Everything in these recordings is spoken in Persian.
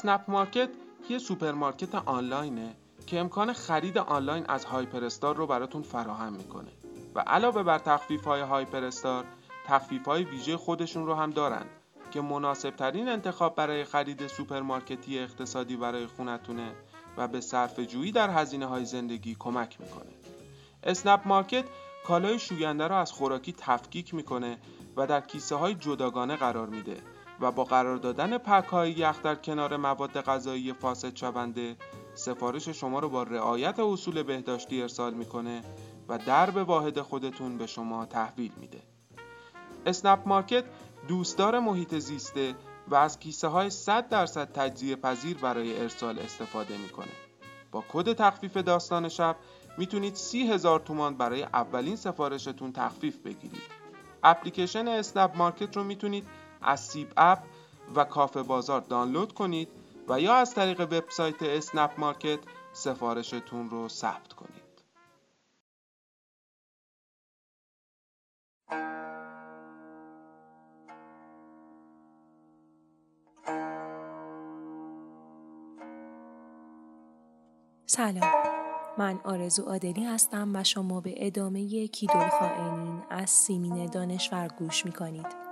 اسنپ مارکت یه سوپرمارکت آنلاینه که امکان خرید آنلاین از هایپر استار رو براتون فراهم می‌کنه و علاوه بر تخفیف های هایپر استار تخفیف های ویژه خودشون رو هم دارن که مناسب ترین انتخاب برای خرید سوپرمارکتی اقتصادی برای خونتونه و به صرفه جویی در هزینه های زندگی کمک می‌کنه. اسنپ مارکت کالای شوینده را از خوراکی تفکیک می‌کنه و در کیسه های جداگانه قرار میده و با قرار دادن پک های یخ در کنار مواد غذایی فاسد شونده سفارش شما رو با رعایت اصول بهداشتی ارسال می‌کنه و درب واحد خودتون به شما تحویل میده. اسنپ مارکت دوستدار محیط زیسته و از کیسه های 100 درصد تجزیه پذیر برای ارسال استفاده می‌کنه. با کد تخفیف داستان شب می‌تونید سی هزار تومان برای اولین سفارشتون تخفیف بگیرید. اپلیکیشن اسنپ مارکت رو می‌تونید از سیب اپ و کافه بازار دانلود کنید و یا از طریق وبسایت اسنپ مارکت سفارشتون رو ثبت کنید. سلام من آرزو عادلی هستم و شما به ادامه کیدالخائنین از سیمین دانشور گوش می کنید.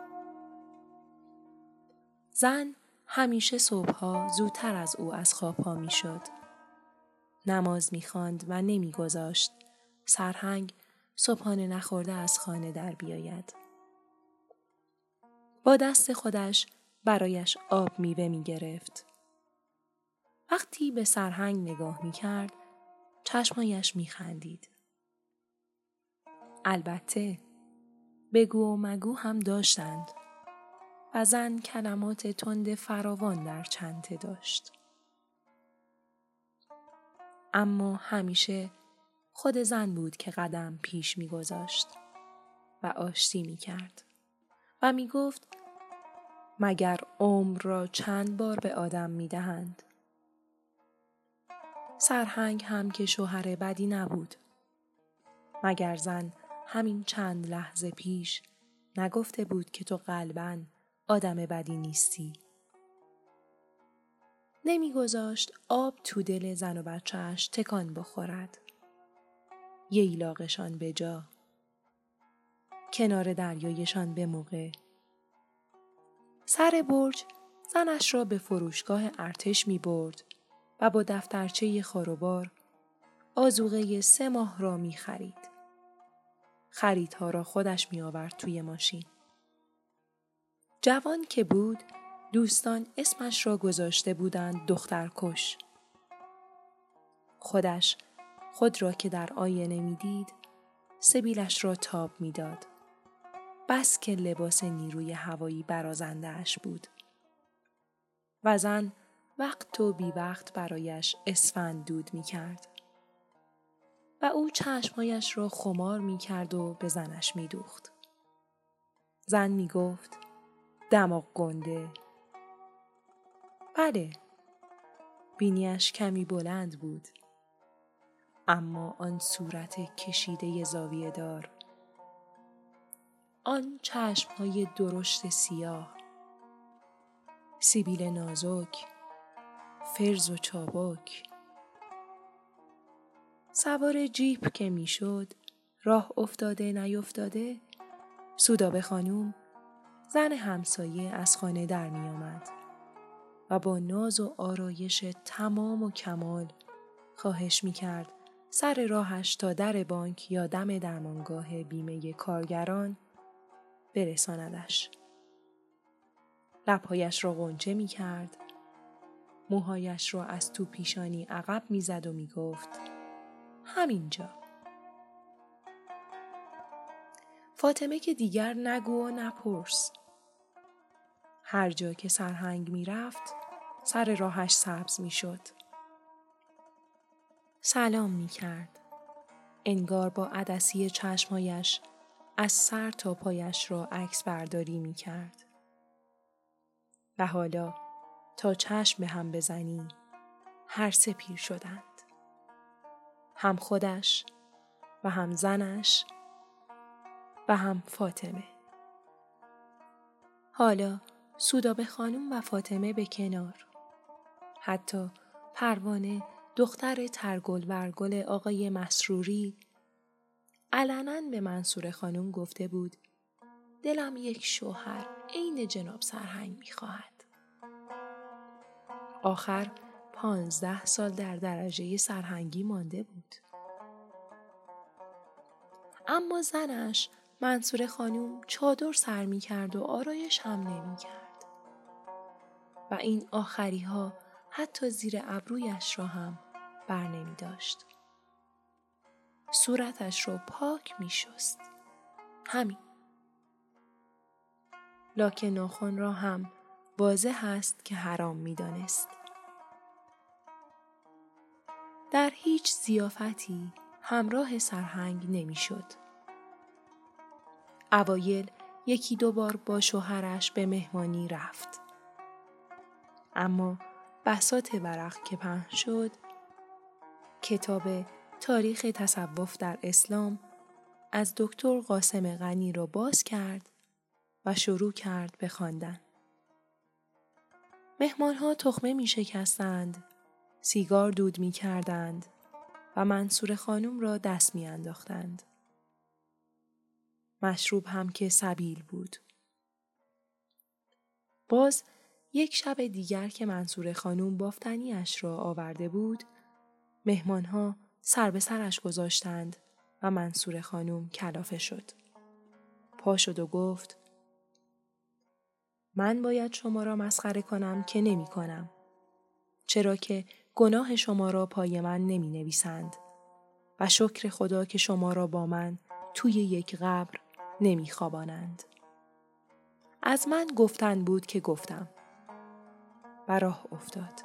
زن همیشه صبحها زودتر از او از خواب ها می شد. نماز می خاند و نمی گذاشت. سرهنگ صبحانه نخورده از خانه در بیاید. با دست خودش برایش آب میوه می گرفت. وقتی به سرهنگ نگاه می کرد چشمایش می خندید. البته بگو و مگو هم داشتند و زن کلمات تند فراوان در چنته داشت. اما همیشه خود زن بود که قدم پیش میگذاشت و آشتی می کرد و می گفت مگر عمر را چند بار به آدم می دهند. سرهنگ هم که شوهر بدی نبود. مگر زن همین چند لحظه پیش نگفته بود که تو قلبا آدم بدی نیستی. نمیگذاشت آب تو دل زن و بچهش تکان بخورد. یه ایلاقشان به جا. کنار دریایشان به موقع. سر برج زنش را به فروشگاه ارتش می برد و با دفترچه خاروبار آزوغه سه ماه را می خرید. خریدها را خودش می آورد توی ماشین. جوان که بود دوستان اسمش را گذاشته بودند دخترکش. خودش خود را که در آینه می‌دید سبیلش را تاب می‌داد. بس که لباس نیروی هوایی برازندهش بود. و زن وقت و بی وقت برایش اسفند دود می کرد. و او چشمایش را خمار می کرد و به زنش می دوخت. زن می گفت دماغ گنده. بله بینیش کمی بلند بود. اما آن صورت کشیده زاویه دار. آن چشم های درشت سیاه. سیبیل نازک. فرز و چابک سوار جیپ که می‌شد راه افتاده نیفتاده سودابه خانوم زن همسایه از خانه در می آمد و با ناز و آرایش تمام و کمال خواهش می کرد سر راهش تا در بانک یا دم درمانگاه بیمه کارگران برساندش. لبهایش را غنچه می کرد. موهایش را از تو پیشانی عقب می زد و می گفت همینجا. فاطمه که دیگر نگو و نپرس. هر جا که سرهنگ می رفت سر راهش سبز می شد. سلام می کرد. انگار با عدسی چشمایش از سر تا پایش را عکس برداری می کرد. و حالا تا چشم به هم بزنی هر سه پیر شدند. هم خودش و هم زنش و هم فاطمه. حالا سودابه خانم و فاطمه به کنار. حتی پروانه دختر ترگل برگل آقای مسروری علنا به منصور خانم گفته بود دلم یک شوهر عین جناب سرهنگ می‌خواهد. آخر پانزده سال در درجه سرهنگی مانده بود. اما زنش منصور خانم چادر سر می کرد و آرایش هم نمی کرد. و این آخری ها حتی زیر ابرویش را هم بر نمی داشت. صورتش را پاک می شست. همین. لاک ناخن را هم واضح است که حرام می دانست. در هیچ زیافتی همراه سرهنگ نمی‌شد. اوایل یکی دو بار با شوهرش به مهمانی رفت. اما بسات ورق که پهن شد کتاب تاریخ تصوف در اسلام از دکتر قاسم غنی را باز کرد و شروع کرد به خواندن. مهمانها تخمه می شکستند، سیگار دود می کردند و منصور خانم را دست می انداختند. مشروب هم که سبیل بود. باز یک شب دیگر که منصور خانم بافتنیش را آورده بود، مهمانها سر به سرش گذاشتند و منصور خانم کلافه شد. پا شد و گفت من باید شما را مسخره کنم که نمی کنم. چرا که گناه شما را پای من نمی نویسند و شکر خدا که شما را با من توی یک قبر نمی خوابانند. از من گفتن بود که گفتم. و راه افتاد.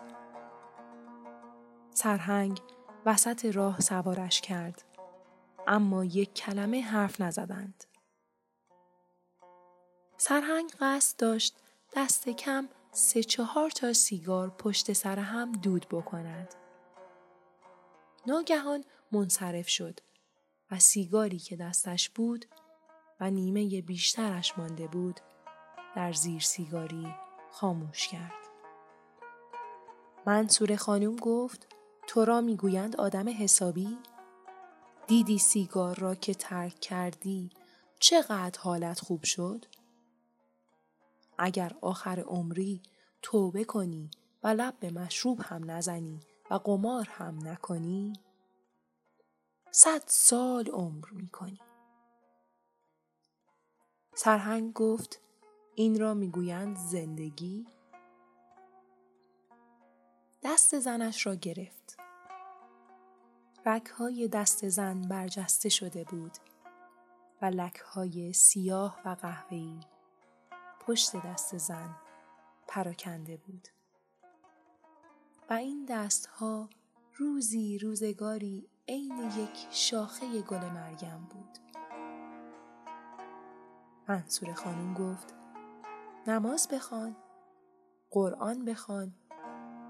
سرهنگ وسط راه سوارش کرد. اما یک کلمه حرف نزدند. سرهنگ قصد داشت دست کم سه چهار تا سیگار پشت سر هم دود بکند. ناگهان منصرف شد و سیگاری که دستش بود و نیمه بیشترش مانده بود در زیر سیگاری خاموش کرد. منصور خانم گفت تو را می‌گویند آدم حسابی؟ دیدی سیگار را که ترک کردی چقدر حالت خوب شد؟ اگر آخر عمری توبه کنی و لب به مشروب هم نزنی و قمار هم نکنی صد سال عمر می‌کنی سرهنگ گفت این را می‌گویند زندگی دست زنش را گرفت. های دست زن برجسته شده بود و های سیاه و قهوه‌ای پشت دست زن پراکنده بود. و این دستها روزی روزگاری عین یک شاخه گل مریم بود. منصور خانم گفت نماز بخوان قرآن بخوان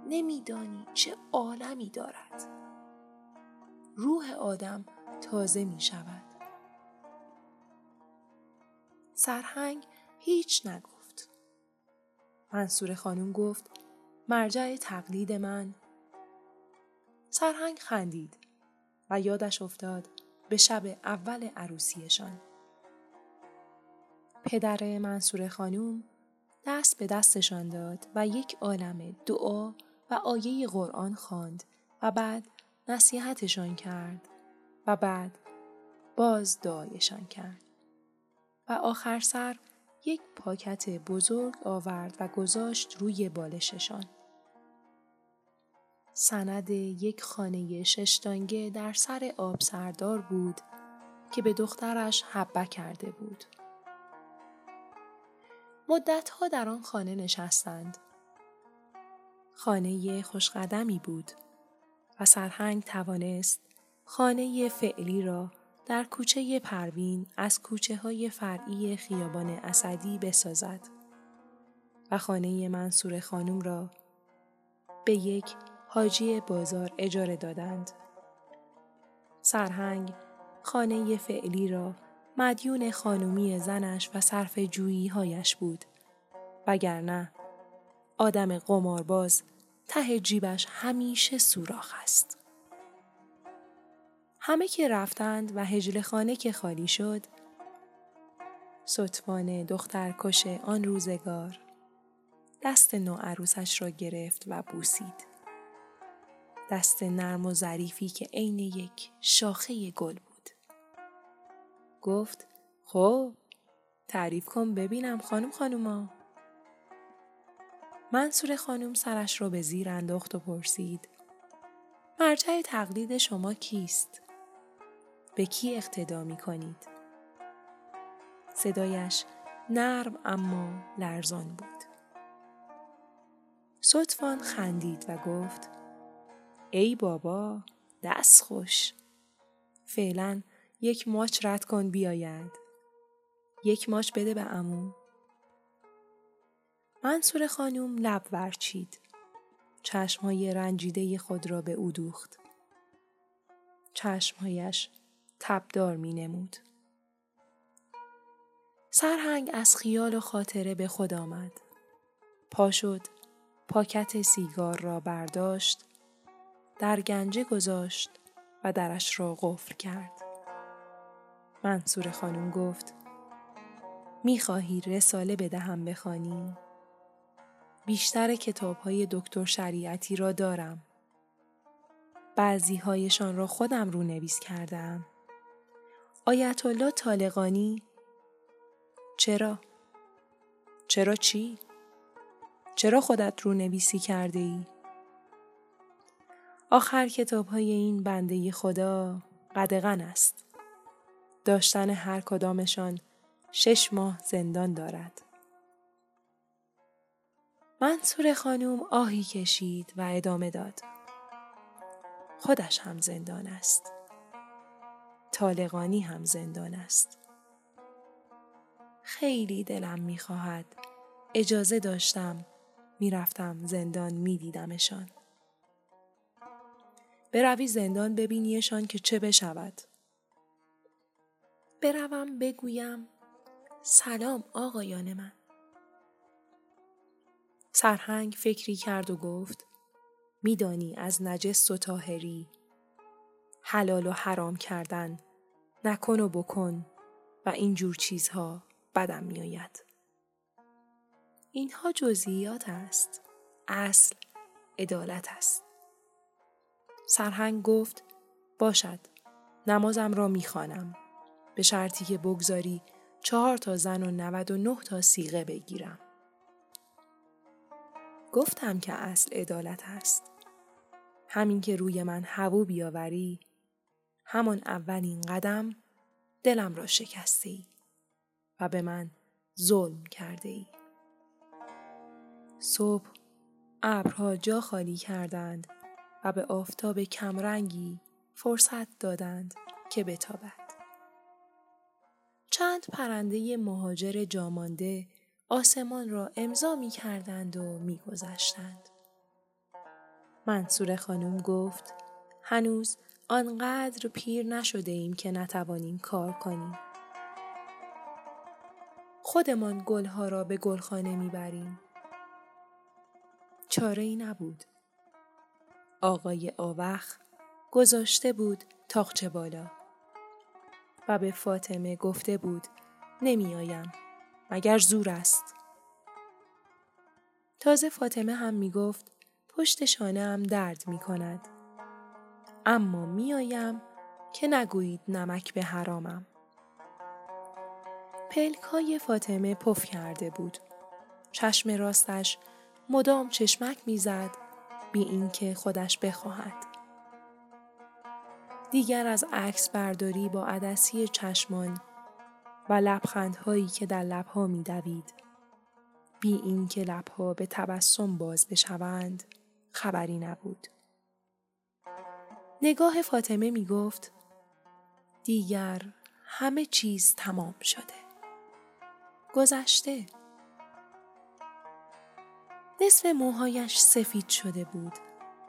نمیدانی چه عالمی دارد روح آدم تازه می شود سرهنگ هیچ نگفت. منصور خانم گفت مرجع تقلید من سرهنگ خندید و یادش افتاد به شب اول عروسیشان. پدر منصور خانم دست به دستشان داد و یک عالم دعا آیه قرآن خواند و بعد نصیحتشان کرد و بعد باز دعایشان کرد و آخر سر یک پاکت بزرگ آورد و گذاشت روی بالششان. سند یک خانه ششتانگه در سر آب سردار بود که به دخترش حبه کرده بود. مدتها در آن خانه نشستند. خانه خوشقدمی بود و سرهنگ توانست خانه فعلی را در کوچه پروین از کوچه های فرعی خیابان اسدی بسازد و خانه منصور خانم را به یک حاجی بازار اجاره دادند. سرهنگ خانه فعلی را مدیون خانومی زنش و صرف جویی هایش بود وگرنه آدم قمارباز ته جیبش همیشه سوراخ است. همه که رفتند و هجل خانه که خالی شد دختر دخترکش آن روزگار دست عروسش را گرفت و بوسید. دست نرم و ظریفی که عین یک شاخه گل بود. گفت خب تعریف کن ببینم خانم خانوما. منصور خانم سرش را به زیر انداخت و پرسید مرجع تقلید شما کیست؟ به کی اقتدا می کنید؟ صدایش نرم اما لرزان بود. سطفان خندید و گفت ای بابا دست خوش فعلا یک ماچ رد کن بیاید یک ماچ بده به امو منصور خانم لب ورچید چشمهای رنجیده خود را به او دوخت چشمهایش تبدار می نمود. سرهنگ از خیال و خاطره به خود آمد. پا شد، پاکت سیگار را برداشت، در گنجه گذاشت و درش را قفل کرد. منصور خانم گفت می‌خواهی رساله بدهم بخوانی؟ بیشتر کتاب های دکتر شریعتی را دارم. بعضی هایشان را خودم رو نویس کردم. آیت الله طالقانی چرا؟ چرا چی؟ چرا خودت رو نویسی کرده ای؟ آخر کتاب های این بنده خدا قدغن است. داشتن هر کدامشان شش ماه زندان دارد. منصور خانوم آهی کشید و ادامه داد. خودش هم زندان است. طالقانی هم زندان است. خیلی دلم می‌خواهد اجازه داشتم می‌رفتم زندان میدیدمشان. بروی زندان ببینیشان که چه بشود. بروم بگویم سلام آقایان من. سرهنگ فکری کرد و گفت میدانی از نجس و تاهری حلال و حرام کردن نکن و بکن و این جور چیزها بدم میآید. اینها جزئیات است. اصل عدالت است. سرهنگ گفت باشد نمازم را می‌خوانم به شرطی که بگذاری چهار تا زن و نود و نه تا سیغه بگیرم. گفتم که اصل عدالت است. همین که روی من هوو بیاوری همان اولین قدم دلم را شکسته ای و به من ظلم کرده ای. صبح ابرها جا خالی کردند و به آفتاب کمرنگی فرصت دادند که بتابد. چند پرنده مهاجر جامانده آسمان را امضا می کردند و می گذشتند. منصور خانم گفت هنوز آنقدر پیر نشده ایم که نتوانیم کار کنیم. خودمان گلها را به گلخانه می‌بریم. چاره ای نبود. آقای آوخ گذاشته بود تاقچه بالا و به فاطمه گفته بود نمیآیم مگر زور است. تازه فاطمه هم می گفت پشت شانه هم درد می کند. اما میآیم که نگویید نمک به حرامم. پلک های فاطمه پف کرده بود. چشم راستش مدام چشمک می‌زد بی اینکه خودش بخواهد. دیگر از عکس برداری با عدسی چشمان و لبخندهایی که در لبها میدوید بی اینکه لبها به تبسم باز بشوند خبری نبود. نگاه فاطمه می گفت دیگر همه چیز تمام شده. گذشته. نصف موهایش سفید شده بود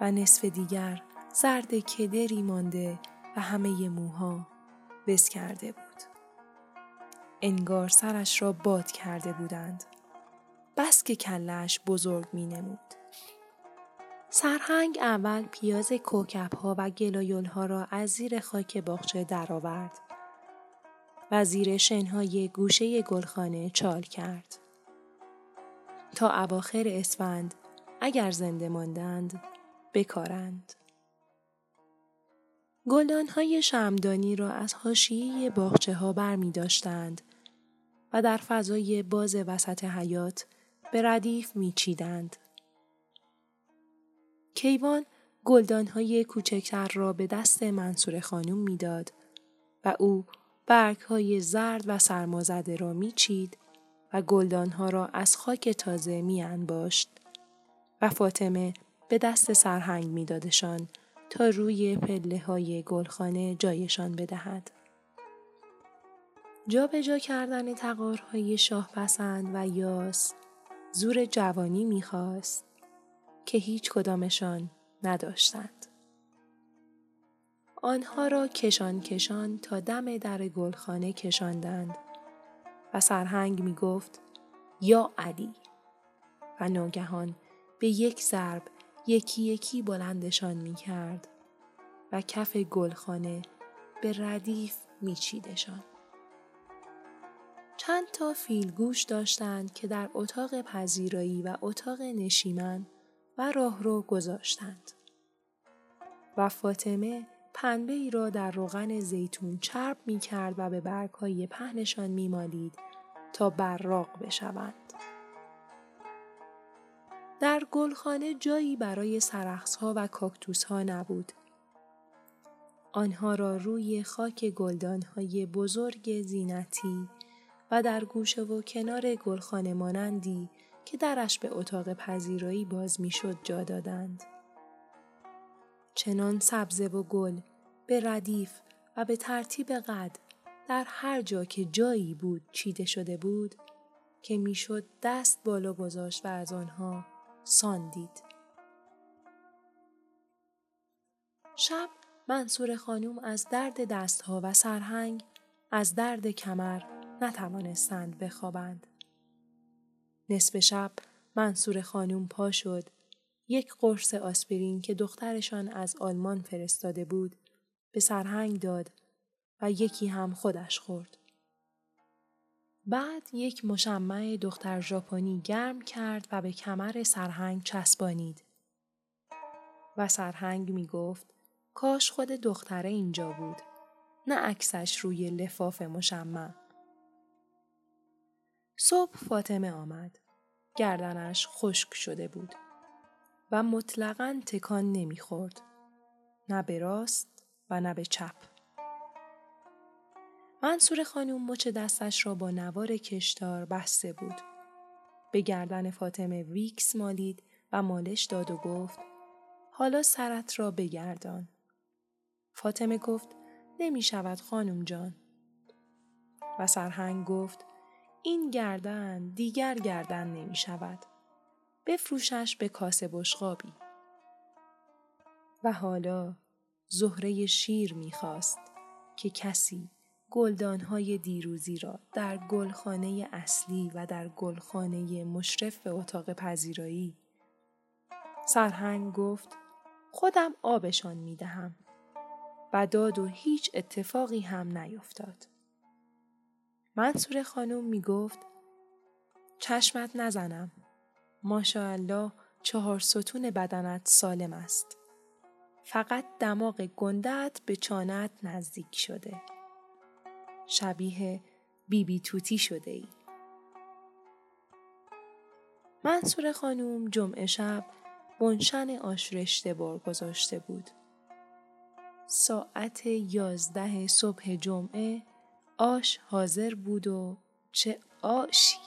و نصف دیگر زرد کدری مانده و همه موها بس کرده بود. انگار سرش را باد کرده بودند. بس که کلش بزرگ می نمود. سرهنگ اول پیاز کوکب ها و گلایول ها را از زیر خاک باغچه درآورد و زیر شنهای گوشه گلخانه چال کرد. تا اواخر اسفند اگر زنده ماندند بکارند. گلدان های شمدانی را از حاشیه باغچه ها بر می داشتند و در فضای باز وسط حیات به ردیف می چیدند. کیوان گلدان های کوچکتر را به دست منصور خانم می‌داد و او برگ های زرد و سرمازده را میچید و گلدان ها را از خاک تازه می انباشت و فاطمه به دست سرهنگ میدادشان تا روی پله های گلخانه جایشان بدهد. جا به جا کردن تقارهای شاه پسند و یاس زور جوانی می‌خواست که هیچ کدامشان نداشتند. آنها را کشان کشان تا دم در گلخانه کشاندند و سرهنگ می گفت یا علی و ناگهان به یک ضرب یکی یکی بلندشان می کرد و کف گلخانه به ردیف می چیدشان. چند تا فیلگوش داشتند که در اتاق پذیرایی و اتاق نشیمن و راهرو گذاشتند. و فاطمه پنبه ای را در روغن زیتون چرب می کرد و به برگ های پهنشان می مالید تا براق بشوند. در گلخانه جایی برای سرخص ها و کاکتوس ها نبود. آنها را روی خاک گلدان های بزرگ زینتی و در گوشه و کنار گلخانه مانندی که درش به اتاق پذیرایی باز می‌شد جا دادند. چنان سبزه و گل به ردیف و به ترتیب قد در هر جا که جایی بود چیده شده بود که می‌شد دست بالا گذاشت و از آنها ساندید. شب منصور خانم از درد دستها و سرهنگ از درد کمر نتوانستند بخوابند. نصف شب منصور خانوم پا شد یک قرص آسپرین که دخترشان از آلمان فرستاده بود به سرهنگ داد و یکی هم خودش خورد. بعد یک مشمع دختر ژاپنی گرم کرد و به کمر سرهنگ چسبانید. و سرهنگ می گفت کاش خود دختره اینجا بود. نه عکسش روی لفاف مشمع. صبح فاطمه آمد. گردنش خشک شده بود و مطلقا تکان نمی‌خورد. نه به راست و نه به چپ. منصور خانم مچ دستش را با نوار کشتار بسته بود. به گردن فاطمه ویکس مالید و مالش داد و گفت حالا سرت را بگردان. فاطمه گفت نمی شود خانم جان. و سرهنگ گفت این گردن دیگر گردن نمی شود. بفروشش به کاسه بشقابی. و حالا زهره شیر می‌خواست که کسی گلدانهای دیروزی را در گلخانه اصلی و در گلخانه مشرف به اتاق پذیرایی سرهنگ گفت خودم آبشان می دهم و داد و هیچ اتفاقی هم نیفتاد. منصور خانم می گفت چشمت نزنم. ماشاءالله چهار ستون بدنت سالم است. فقط دماغ گندت به چانت نزدیک شده. شبیه بیبی بی توتی شده ای. منصور خانوم جمعه شب بنشن آش رشته بار گذاشته بود. ساعت یازده صبح جمعه آش حاضر بود و چه آشی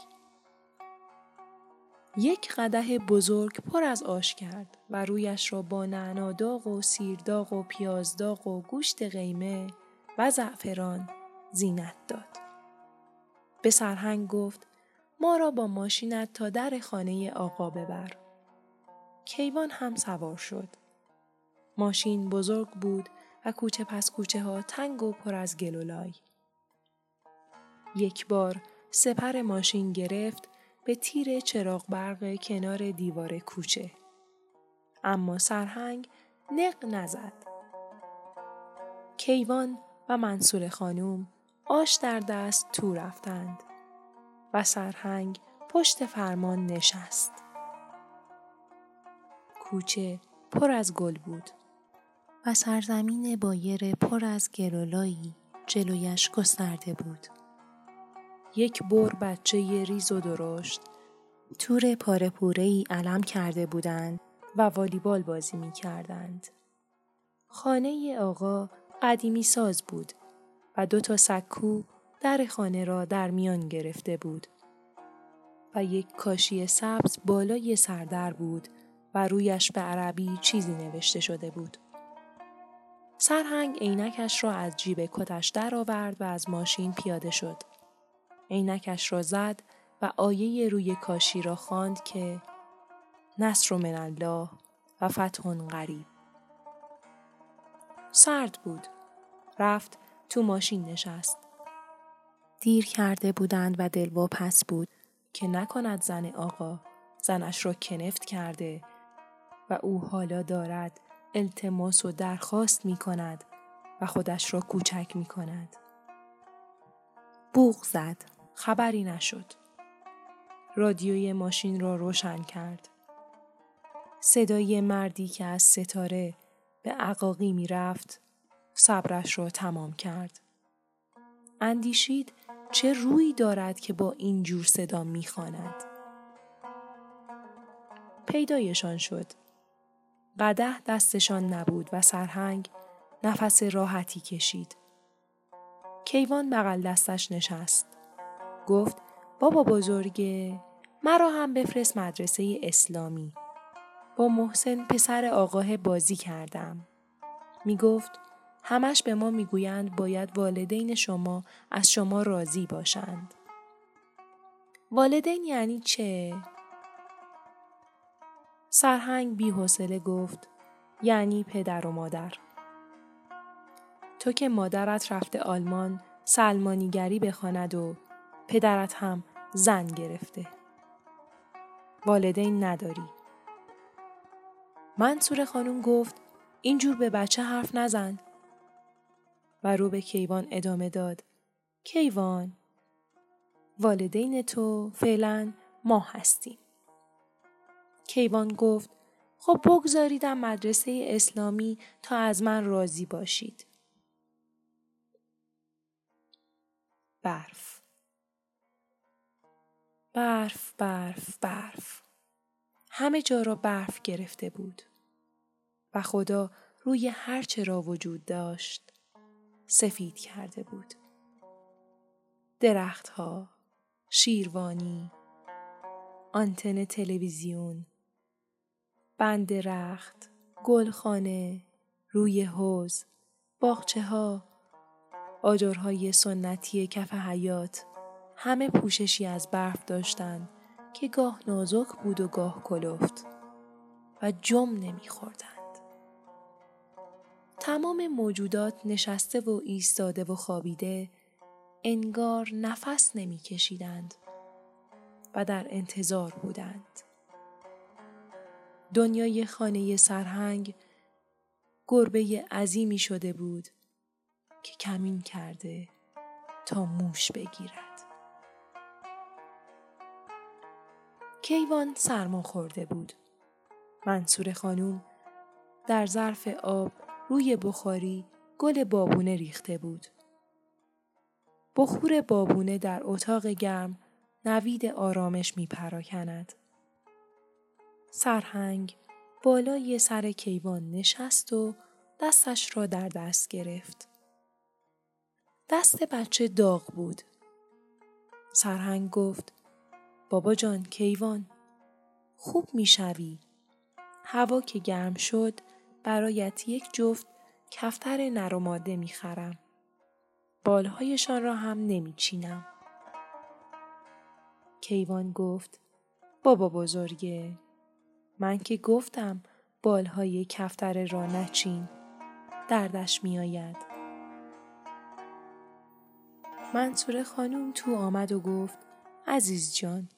یک قده بزرگ پر از آش کرد و رویش را با نعناداغ و سیرداغ و پیازداغ و گوشت قیمه و زعفران زینت داد. به سرهنگ گفت ما را با ماشینت تا در خانه آقا ببر. کیوان هم سوار شد. ماشین بزرگ بود و کوچه پس کوچه ها تنگ و پر از گلولای. یک بار سپر ماشین گرفت به تیر چراغ برق کنار دیوار کوچه. اما سرهنگ نق نزد. کیوان و منصور خانوم آش در دست تو رفتند و سرهنگ پشت فرمان نشست. کوچه پر از گل بود و سرزمین بایر پر از گلولایی جلویش گسترده بود. یک بر بچه ریز و درشت تور پاره پوره ای علم کرده بودند و والیبال بازی می کردند. خانه آقا قدیمی ساز بود و دو تا سکو در خانه را در میان گرفته بود و یک کاشی سبز بالای سردر بود و رویش به عربی چیزی نوشته شده بود. سرهنگ عینکش را از جیب کتش درآورد و از ماشین پیاده شد. عینکش را زد و آیه روی کاشی را خواند که نصر من الله و فتح قریب سرد بود. رفت تو ماشین نشست. دیر کرده بودند و دلواپس بود. که نکند زن آقا. زنش را کنفت کرده و او حالا دارد التماس و درخواست می کند و خودش را کوچک می کند. بوغ زد. خبری نشد. رادیوی ماشین را روشن کرد. صدای مردی که از ستاره به عقاقی می رفت صبرش را تمام کرد. اندیشید چه روی دارد که با این جور صدا می‌خواند. پیدایشان شد. قده دستشان نبود و سرهنگ نفس راحتی کشید. کیوان بغل دستش نشست. گفت بابا بزرگه مرا هم بفرست مدرسه اسلامی. با محسن پسر آقاه بازی کردم. می گفت همش به ما می‌گویند باید والدین شما از شما راضی باشند. والدین یعنی چه؟ سرهنگ بی حوصله گفت یعنی پدر و مادر. تو که مادرت رفته آلمان سلمانیگری بخواند و پدرت هم زن گرفته. والدین نداری. منصور خانم گفت اینجور به بچه حرف نزن. و رو به کیوان ادامه داد. کیوان والدین تو فعلا ما هستیم. کیوان گفت خب بگذاریدم مدرسه اسلامی تا از من راضی باشید. برف برف برف برف همه جا را برف گرفته بود و خدا روی هرچه را وجود داشت سفید کرده بود. درختها، شیروانی، آنتن تلویزیون، بند درخت، گلخانه، روی حوز، باغچه ها، آجرهای سنتی کف حیات، همه پوششی از برف داشتند که گاه نازک بود و گاه کلفت و جم نمیخوردند. تمام موجودات نشسته و ایستاده و خوابیده انگار نفس نمیکشیدند و در انتظار بودند. دنیای خانه سرهنگ گربه عظیمی شده بود که کمین کرده تا موش بگیرد. کیوان سرما خورده بود. منصور خانوم در ظرف آب روی بخاری گل بابونه ریخته بود. بخور بابونه در اتاق گرم نوید آرامش می پراکند. سرهنگ بالای سر کیوان نشست و دستش را در دست گرفت. دست بچه داغ بود. سرهنگ گفت بابا جان کیوان خوب می‌شوی. هوا که گرم شد برایت یک جفت کفتر نر و ماده می‌خرم. بالهایشان را هم نمیچینم. کیوان گفت بابا بزرگه من که گفتم بالهای کفتر را نچین دردش میآید منصور خانوم تو آمد و گفت عزیز جان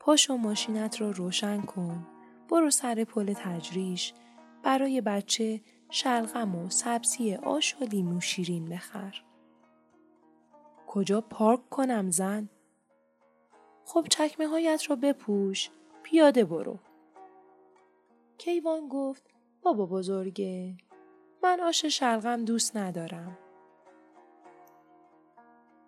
پاشو ماشینت را روشن کن. برو سر پل تجریش. برای بچه شلغم و سبزی آش و لیمو شیرین بخر. کجا پارک کنم زن؟ خب چکمه هایت را بپوش. پیاده برو. کیوان گفت بابا بزرگه. من آش شلغم دوست ندارم.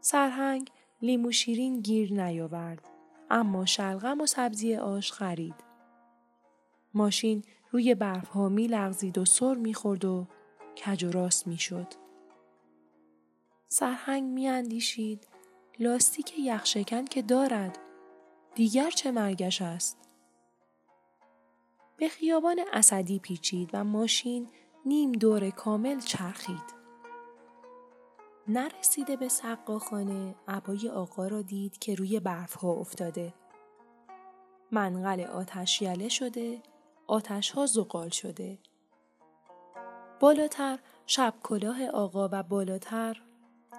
سرهنگ لیمو شیرین گیر نیاورد. اما شلغم و سبزی آش خرید ماشین روی برف ها می لغزید و سر می خورد و کج و راست می شد. سرهنگ می اندیشید لاستیک یخشکن که دارد دیگر چه مرگش است؟ به خیابان اسدی پیچید و ماشین نیم دور کامل چرخید. نرسیده به سقاخانه عبای آقا را دید که روی برف ها افتاده. منقل آتش یله شده، آتش ها زغال شده. بالاتر شب کلاه آقا و بالاتر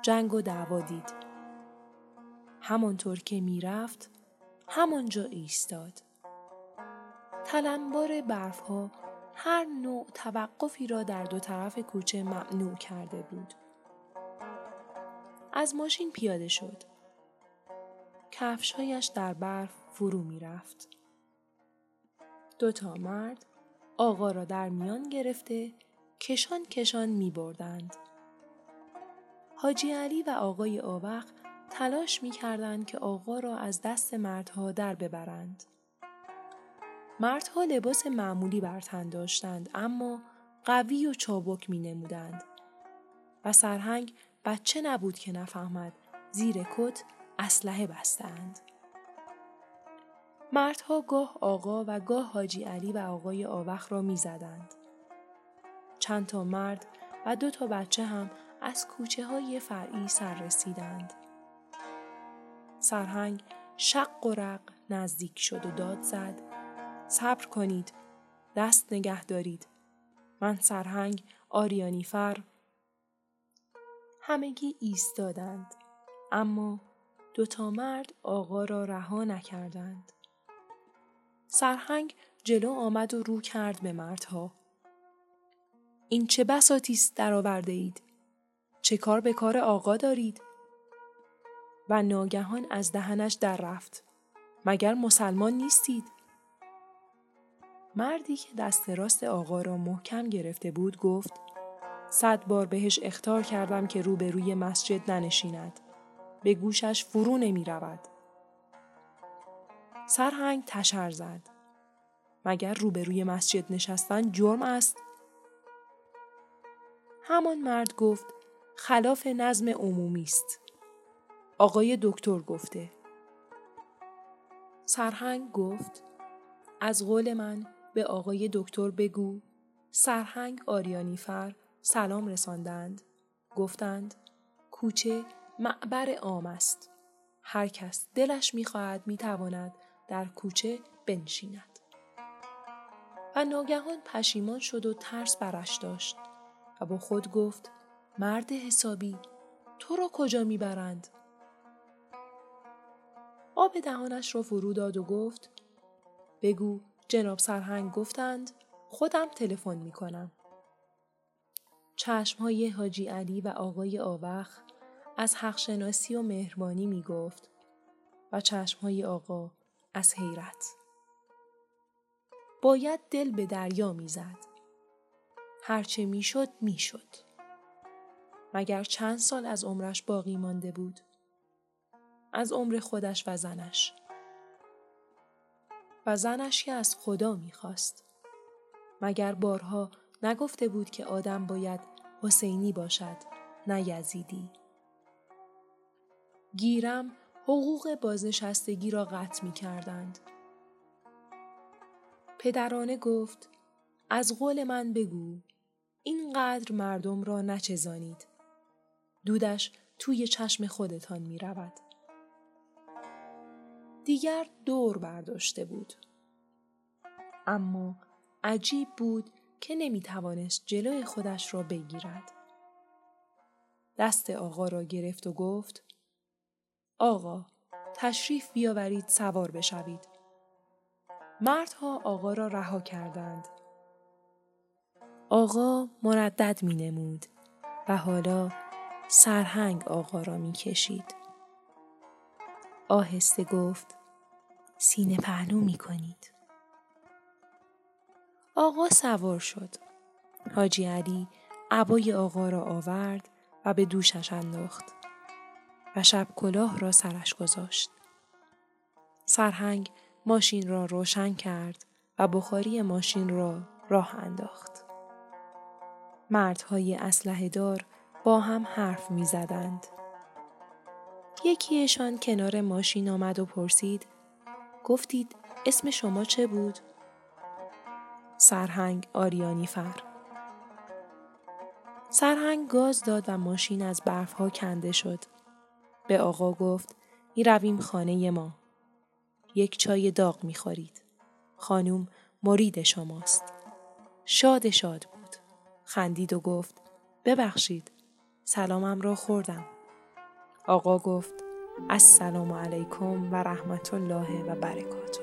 جنگ و دعوا دید. همانطور که می‌رفت همانجا ایستاد. تلمبار برف ها هر نوع توقفی را در دو طرف کوچه ممنوع کرده بود. از ماشین پیاده شد. کفشهایش در برف فرو می رفت. دو تا مرد آقا را در میان گرفته کشان کشان می بردند. حاجی علی و آقای آوق تلاش می کردند که آقا را از دست مردها در ببرند. مردها لباس معمولی بر تن داشتند اما قوی و چابک می نمودند. و سرهنگ بچه نبود که نفهمد زیر کت اسلحه بستند. مردها گاه آقا و گاه حاجی علی و آقای آوخ را می زدند. چند تا مرد و دو تا بچه هم از کوچه های فرعی سر رسیدند. سرهنگ شق و رق نزدیک شد و داد زد. صبر کنید. دست نگه دارید. من سرهنگ آریانیفر همگی ایستادند اما دوتا مرد آقا را رها نکردند. سرهنگ جلو آمد و رو کرد به مردها. این چه بساتی است درآورده اید؟ چه کار به کار آقا دارید؟ و ناگهان از دهنش در رفت. مگر مسلمان نیستید؟ مردی که دست راست آقا را محکم گرفته بود گفت صد بار بهش اختار کردم که روبروی مسجد ننشیند. به گوشش فرو نمی رود. سرهنگ تشر زد. مگر روبروی مسجد نشستن جرم است؟ همان مرد گفت خلاف نظم عمومی است. آقای دکتر گفته. سرهنگ گفت از قول من به آقای دکتر بگو سرهنگ آریانیفر سلام رساندند. گفتند کوچه معبر عام است. هر کس دلش می‌خواهد می‌تواند در کوچه بنشیند. و ناگهان پشیمان شد و ترس برش داشت و با خود گفت مرد حسابی تو را کجا می‌برند؟ آب دهانش را فرو داد و گفت بگو جناب سرهنگ گفتند خودم تلفن می کنم. چشم های حاجی علی و آقای آوخ از حقشناسی و مهربانی می گفت و چشم های آقا از حیرت. باید دل به دریا می‌زد. هرچه می‌شد می‌شد. مگر چند سال از عمرش باقی مانده بود؟ از عمر خودش و زنش و زنش که از خدا می‌خواست مگر بارها نگفته بود که آدم باید حسینی باشد نه یزیدی گیرم حقوق بازنشستگی را قطع می کردند. پدرانه گفت از قول من بگو اینقدر مردم را نچزانید. دودش توی چشم خودتان می رود. دیگر دور برداشته بود. اما عجیب بود که نمی توانست جلوی خودش را بگیرد. دست آقا را گرفت و گفت آقا تشریف بیاورید سوار بشوید. مردها آقا را رها کردند. آقا مردد می نمود و حالا سرهنگ آقا را می کشید. آهسته گفت سینه پهلو می کنید. آقا سوار شد. حاجی علی عبای آقا را آورد و به دوشش انداخت و شب کلاه را سرش گذاشت. سرهنگ ماشین را روشن کرد و بخاری ماشین را راه انداخت. مردهای اسلحه دار با هم حرف می زدند. یکیشان کنار ماشین آمد و پرسید گفتید اسم شما چه بود؟ سرهنگ آریانی فر سرهنگ گاز داد و ماشین از برفها کنده شد. به آقا گفت می رویم خانه ما. یک چای داغ می خورید. خانوم مرید شماست. شاد شاد بود. خندید و گفت ببخشید. سلامم را خوردم. آقا گفت السلام علیکم و رحمت الله و برکاته.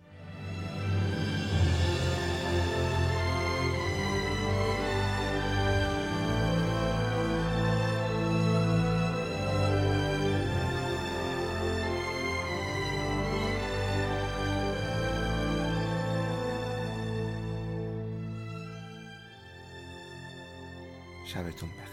tombe.